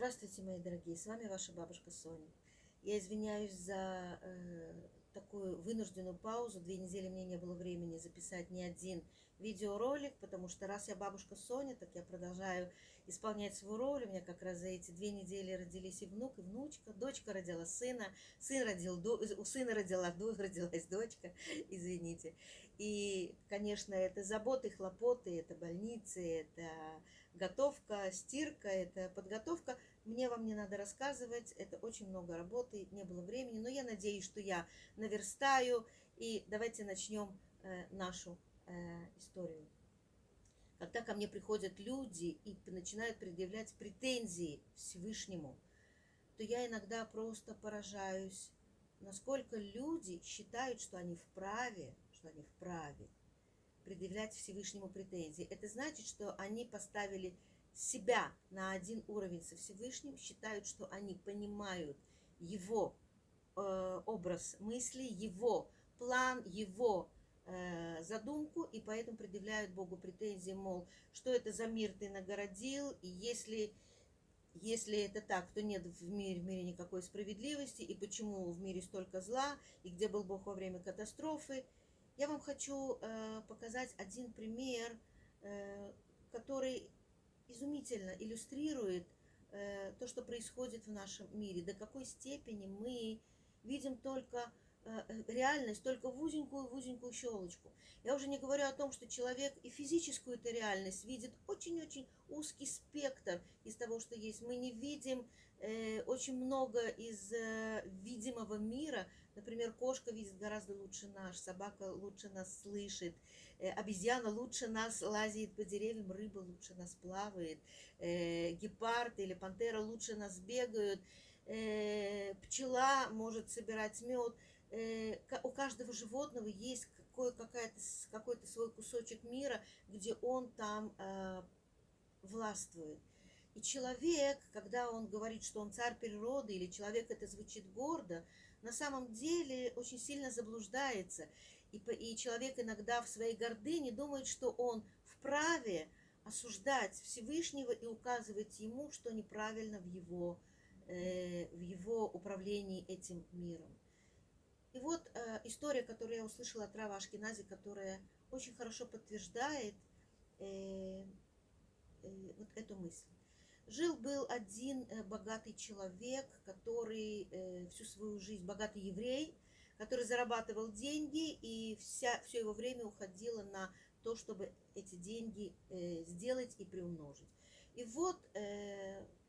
Здравствуйте, мои дорогие, с вами ваша бабушка Соня. Я извиняюсь за э, такую вынужденную паузу. Две недели мне не было времени записать ни один видеоролик, потому что раз я бабушка Соня, так я продолжаю исполнять свою роль. У меня как раз за эти две недели родились и внук, и внучка. Дочка родила сына, сын родил, у сына родила, родилась дочка, извините. И, конечно, это заботы, хлопоты, это больницы, это готовка, стирка, это подготовка. Мне вам не надо рассказывать, это очень много работы, не было времени, но я надеюсь, что я наверстаю. И давайте начнем э, нашу э, историю. Когда ко мне приходят люди и начинают предъявлять претензии Всевышнему, то я иногда просто поражаюсь, насколько люди считают, что они вправе что они вправе предъявлять Всевышнему претензии. Это значит, что они поставили себя на один уровень со Всевышним, считают, что они понимают его э, образ мысли, его план, его э, задумку, и поэтому предъявляют Богу претензии, мол, что это за мир ты нагородил, и если, если это так, то нет в мире, в мире никакой справедливости, и почему в мире столько зла, и где был Бог во время катастрофы – я вам хочу э, показать один пример, э, который изумительно иллюстрирует э, то, что происходит в нашем мире, до какой степени мы видим только реальность, только в узенькую-узенькую щелочку. Я уже не говорю о том, что человек и физическую эту реальность видит очень-очень узкий спектр из того, что есть. Мы не видим э, очень много из э, видимого мира, Например, кошка видит гораздо лучше наш, собака лучше нас слышит, э, обезьяна лучше нас лазит по деревьям, рыба лучше нас плавает, э, гепард или пантера лучше нас бегают, э, пчела может собирать мед. У каждого животного есть какой, какой-то свой кусочек мира, где он там властвует. И человек, когда он говорит, что он царь природы, или человек это звучит гордо, на самом деле очень сильно заблуждается. И, и человек иногда в своей гордыне думает, что он вправе осуждать Всевышнего и указывать ему, что неправильно в его, э, в его управлении этим миром. И вот э, история, которую я услышала от Рава Ашкинази, которая очень хорошо подтверждает э, э, вот эту мысль. Жил-был один э, богатый человек, который э, всю свою жизнь, богатый еврей, который зарабатывал деньги, и вся, все его время уходило на то, чтобы эти деньги э, сделать и приумножить. И вот к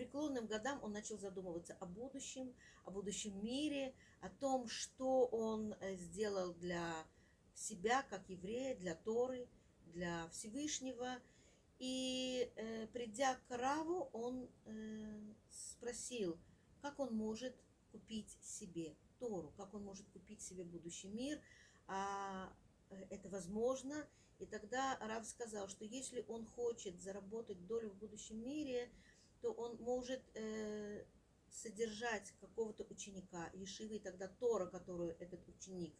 преклонным годам он начал задумываться о будущем, о будущем мире, о том, что он сделал для себя, как еврея, для Торы, для Всевышнего – и э, придя к Раву, он э, спросил, как он может купить себе Тору, как он может купить себе будущий мир, а э, это возможно. И тогда Рав сказал, что если он хочет заработать долю в будущем мире, то он может э, содержать какого-то ученика Ешивы, и тогда Тора, которую этот ученик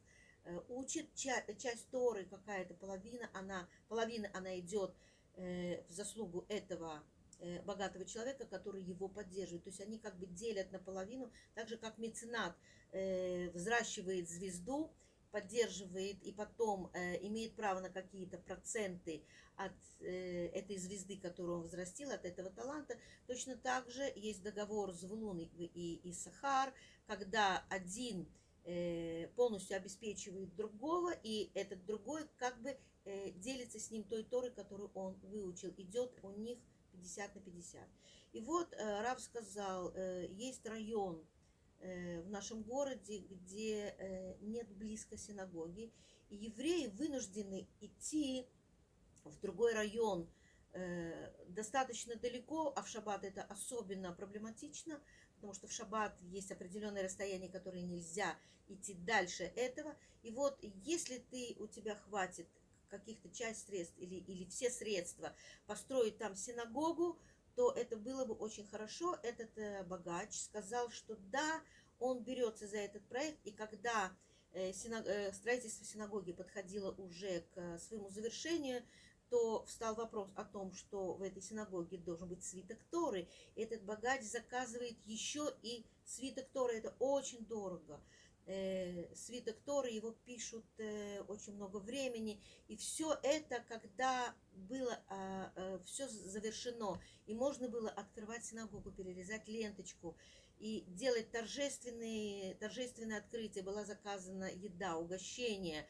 э, учит, ча- часть Торы какая-то половина, она, половина она идет Э, в заслугу этого э, богатого человека, который его поддерживает. То есть они как бы делят наполовину, так же как меценат э, взращивает звезду, поддерживает и потом имеет право на какие-то проценты от этой звезды, которую он взрастил, от этого таланта. Точно так же есть договор с Вулун и, и, и Сахар, когда один полностью обеспечивает другого, и этот другой как бы Э, делится с ним той Торой, которую он выучил. Идет у них 50 на 50. И вот э, Рав сказал, э, есть район в нашем городе, где нет близко синагоги, и евреи вынуждены идти в другой район достаточно далеко, а в шаббат это особенно проблематично, потому что в шаббат есть определенное расстояние, которое нельзя идти дальше этого. И вот если ты, у тебя хватит каких-то часть средств или, или все средства построить там синагогу, то это было бы очень хорошо. Этот э, богач сказал, что да, он берется за этот проект, и когда э, э, строительство синагоги подходило уже к своему завершению, то встал вопрос о том, что в этой синагоге должен быть свиток Торы. Этот богач заказывает еще и свиток Торы. Это очень дорого. Э, свиток Торы, его пишут э, очень много времени. И все это, когда было а, э, все завершено, и можно было открывать синагогу, перерезать ленточку и делать торжественные, торжественные открытия. Была заказана еда, угощение.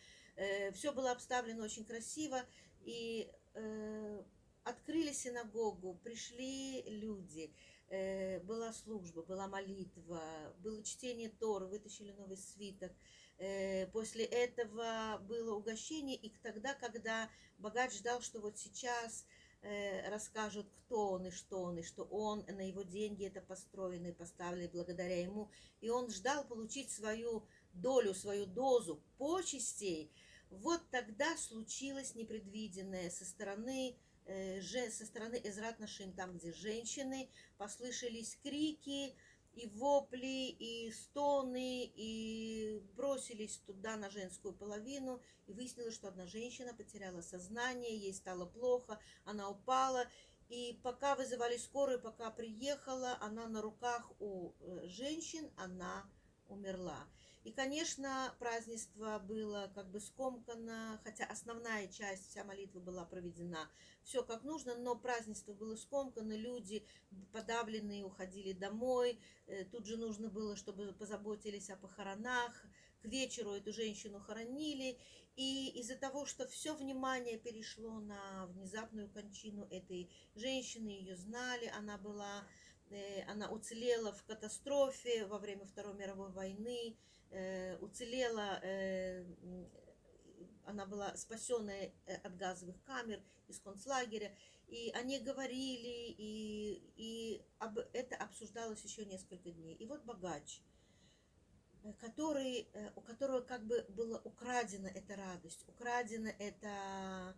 Все было обставлено очень красиво. И открыли синагогу, пришли люди – была служба, была молитва, было чтение Тора, вытащили новый свиток. Э, после этого было угощение, и тогда, когда богач ждал, что вот сейчас э, расскажут, кто он и что он, и что он на его деньги это построено и поставили благодаря ему. И он ждал получить свою долю, свою дозу почестей. Вот тогда случилось непредвиденное со стороны Э, со стороны Эзрат Нашим, там, где женщины, послышались крики и вопли, и стоны, и бросились туда на женскую половину, и выяснилось, что одна женщина потеряла сознание, ей стало плохо, она упала, и пока вызывали скорую, пока приехала, она на руках у э, женщин, она умерла. И, конечно, празднество было как бы скомкано, хотя основная часть, вся молитва была проведена все как нужно, но празднество было скомкано, люди подавленные уходили домой, э, тут же нужно было, чтобы позаботились о похоронах, к вечеру эту женщину хоронили, и из-за того, что все внимание перешло на внезапную кончину этой женщины, ее знали, она была, э, она уцелела в катастрофе во время Второй мировой войны, уцелела, э, она была спасенная э, от газовых камер из концлагеря, и они говорили, и, и об, это обсуждалось еще несколько дней. И вот богач, который, у которого как бы была украдена эта радость, украдено это,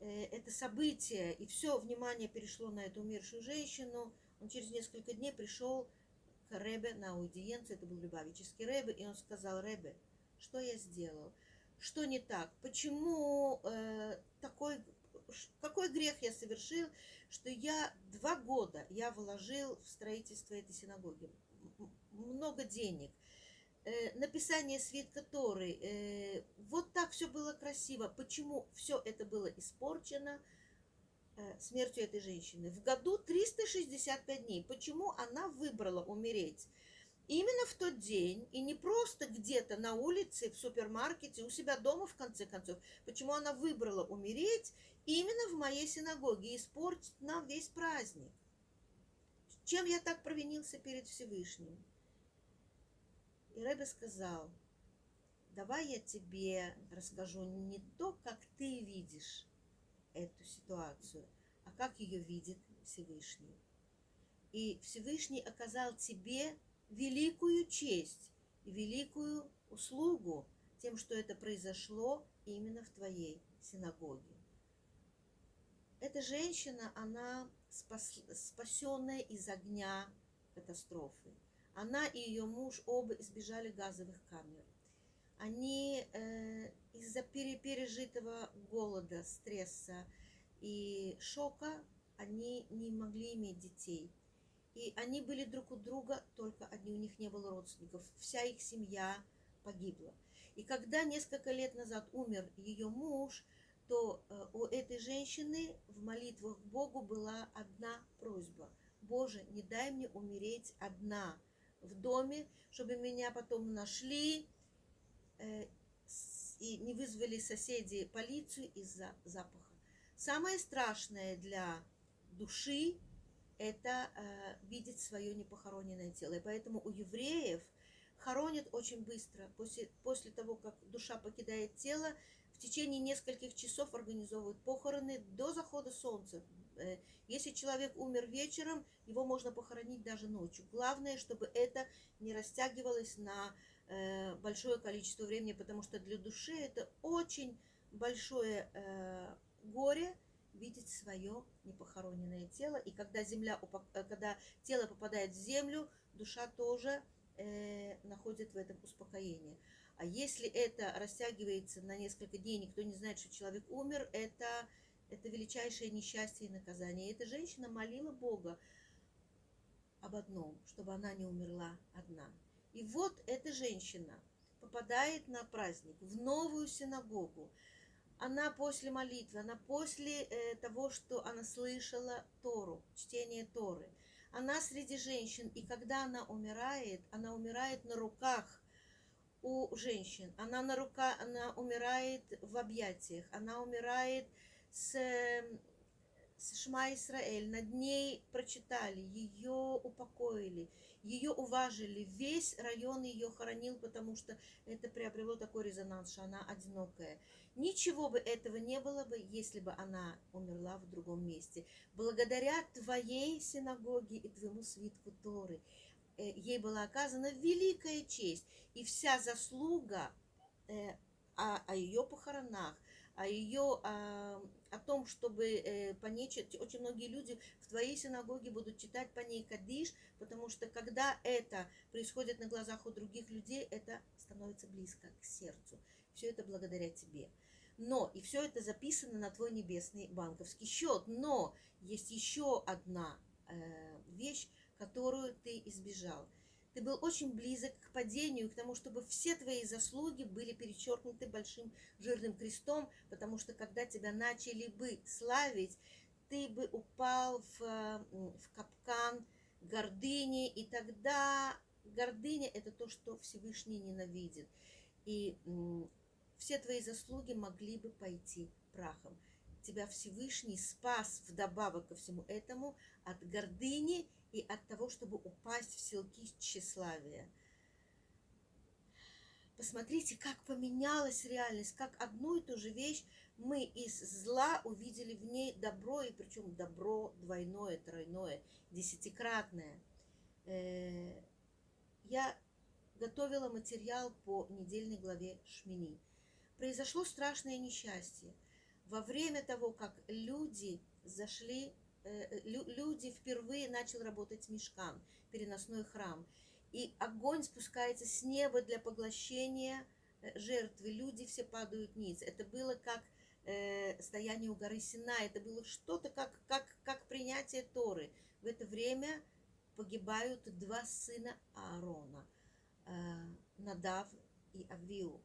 это событие, и все внимание перешло на эту умершую женщину, он через несколько дней пришел к Ребе на аудиенцию, это был Любавический Ребе, и он сказал, Ребе, что я сделал? Что не так? Почему э, такой, какой грех я совершил, что я два года я вложил в строительство этой синагоги? Много денег, э, написание свитка Торы, э, вот так все было красиво. Почему все это было испорчено? Э, смертью этой женщины. В году 365 дней. Почему она выбрала умереть? Именно в тот день, и не просто где-то на улице, в супермаркете, у себя дома, в конце концов. Почему она выбрала умереть именно в моей синагоге испортить нам весь праздник? Чем я так провинился перед Всевышним? И Рэбе сказал, давай я тебе расскажу не то, как ты видишь, эту ситуацию, а как ее видит Всевышний. И Всевышний оказал тебе великую честь и великую услугу тем, что это произошло именно в твоей синагоге. Эта женщина, она спас, спасенная из огня катастрофы. Она и ее муж оба избежали газовых камер они э, из-за пережитого голода, стресса и шока, они не могли иметь детей. И они были друг у друга, только одни у них не было родственников. Вся их семья погибла. И когда несколько лет назад умер ее муж, то э, у этой женщины в молитвах к Богу была одна просьба. Боже, не дай мне умереть одна в доме, чтобы меня потом нашли, и не вызвали соседи полицию из-за запаха. Самое страшное для души – это э, видеть свое непохороненное тело. И поэтому у евреев хоронят очень быстро. После, после того, как душа покидает тело, в течение нескольких часов организовывают похороны до захода солнца. Э, если человек умер вечером, его можно похоронить даже ночью. Главное, чтобы это не растягивалось на Э, большое количество времени, потому что для души это очень большое э, горе видеть свое непохороненное тело. И когда, земля, э, когда тело попадает в землю, душа тоже э, находит в этом успокоение. А если это растягивается на несколько дней, никто не знает, что человек умер, это это величайшее несчастье и наказание. И эта женщина молила Бога об одном, чтобы она не умерла одна. И вот эта женщина попадает на праздник в новую синагогу. Она после молитвы, она после э, того, что она слышала Тору, чтение Торы, она среди женщин, и когда она умирает, она умирает на руках у женщин. Она на рука, она умирает в объятиях, она умирает с, с Шма Исраэль. Над ней прочитали, ее упокоили, ее уважили. Весь район ее хоронил, потому что это приобрело такой резонанс, что она одинокая. Ничего бы этого не было бы, если бы она умерла в другом месте. Благодаря твоей синагоге и твоему свитку Торы Э, ей была оказана великая честь, и вся заслуга э, о, ее похоронах, о ее, о том, чтобы э, по ней, очень многие люди в твоей синагоге будут читать по ней Кадиш, потому что когда это происходит на глазах у других людей, это становится близко к сердцу. Все это благодаря тебе. Но, и все это записано на твой небесный банковский счет. Но есть еще одна э, вещь, которую ты избежал. Ты был очень близок к падению, к тому, чтобы все твои заслуги были перечеркнуты большим жирным крестом, потому что когда тебя начали бы славить, ты бы упал в, в капкан гордыни, и тогда гордыня – это то, что Всевышний ненавидит. И все твои заслуги могли бы пойти прахом. Тебя Всевышний спас вдобавок ко всему этому от гордыни и от того, чтобы упасть в селки тщеславия. Посмотрите, как поменялась реальность, как одну и ту же вещь мы из зла увидели в ней добро, и причем добро двойное, тройное, десятикратное. Э, я готовила материал по недельной главе Шмини. Произошло страшное несчастье. Во время того, как люди зашли люди впервые начал работать мешкан, переносной храм. И огонь спускается с неба для поглощения э, жертвы. Люди все падают ниц. Это было как э, стояние у горы Сина. Это было что-то как, как, как принятие Торы. В это время погибают два сына Аарона, э, Надав и Авиу.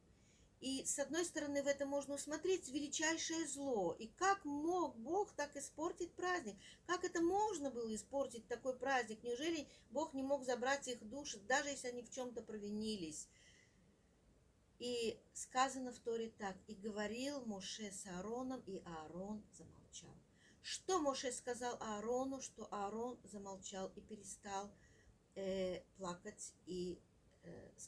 И с одной стороны в это можно усмотреть величайшее зло. И как мог Бог так испортить праздник? Как это можно было испортить такой праздник? Неужели Бог не мог забрать их души, даже если они в чем-то провинились? И сказано в Торе так, и говорил Моше с Аароном, и Аарон замолчал. Что Моше сказал Аарону, что Аарон замолчал и перестал э, плакать и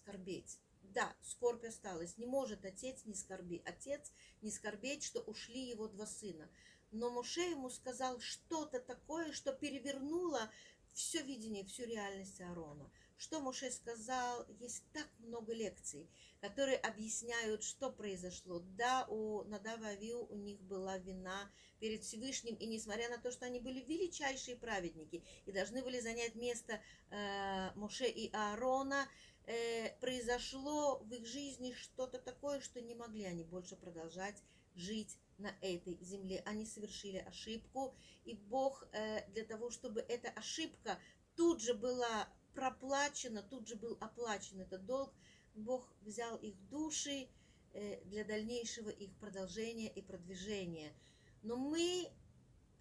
скорбеть да, скорбь осталась. Не может отец не скорбеть, отец не скорбеть, что ушли его два сына. Но Моше ему сказал что-то такое, что перевернуло все видение, всю реальность Аарона. Что Моше сказал, есть так много лекций, которые объясняют, что произошло. Да, у Надава Авиу у них была вина перед Всевышним, и несмотря на то, что они были величайшие праведники и должны были занять место э, Моше и Аарона, э, произошло в их жизни что-то такое, что не могли они больше продолжать жить на этой земле. Они совершили ошибку, и Бог э, для того, чтобы эта ошибка тут же была проплачена, тут же был оплачен этот долг, Бог взял их души э, для дальнейшего их продолжения и продвижения. Но мы,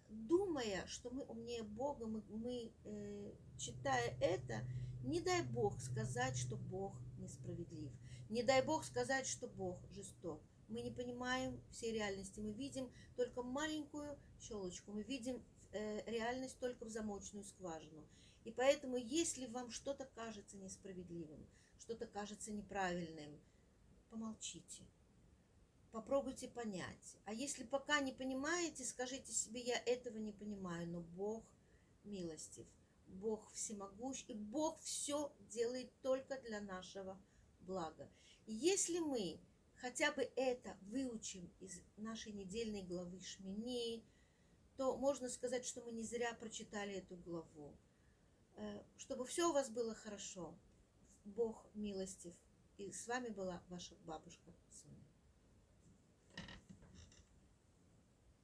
думая, что мы умнее Бога, мы, мы э, читая это, не дай Бог сказать, что Бог несправедлив. Не дай Бог сказать, что Бог жесток. Мы не понимаем всей реальности. Мы видим только маленькую щелочку. Мы видим э, реальность только в замочную скважину. И поэтому, если вам что-то кажется несправедливым, что-то кажется неправильным, помолчите. Попробуйте понять. А если пока не понимаете, скажите себе, я этого не понимаю, но Бог милостив. Бог всемогущ, и Бог все делает только для нашего блага. И если мы хотя бы это выучим из нашей недельной главы Шмини, то можно сказать, что мы не зря прочитали эту главу. Э, чтобы все у вас было хорошо. Бог милостив. И с вами была ваша бабушка.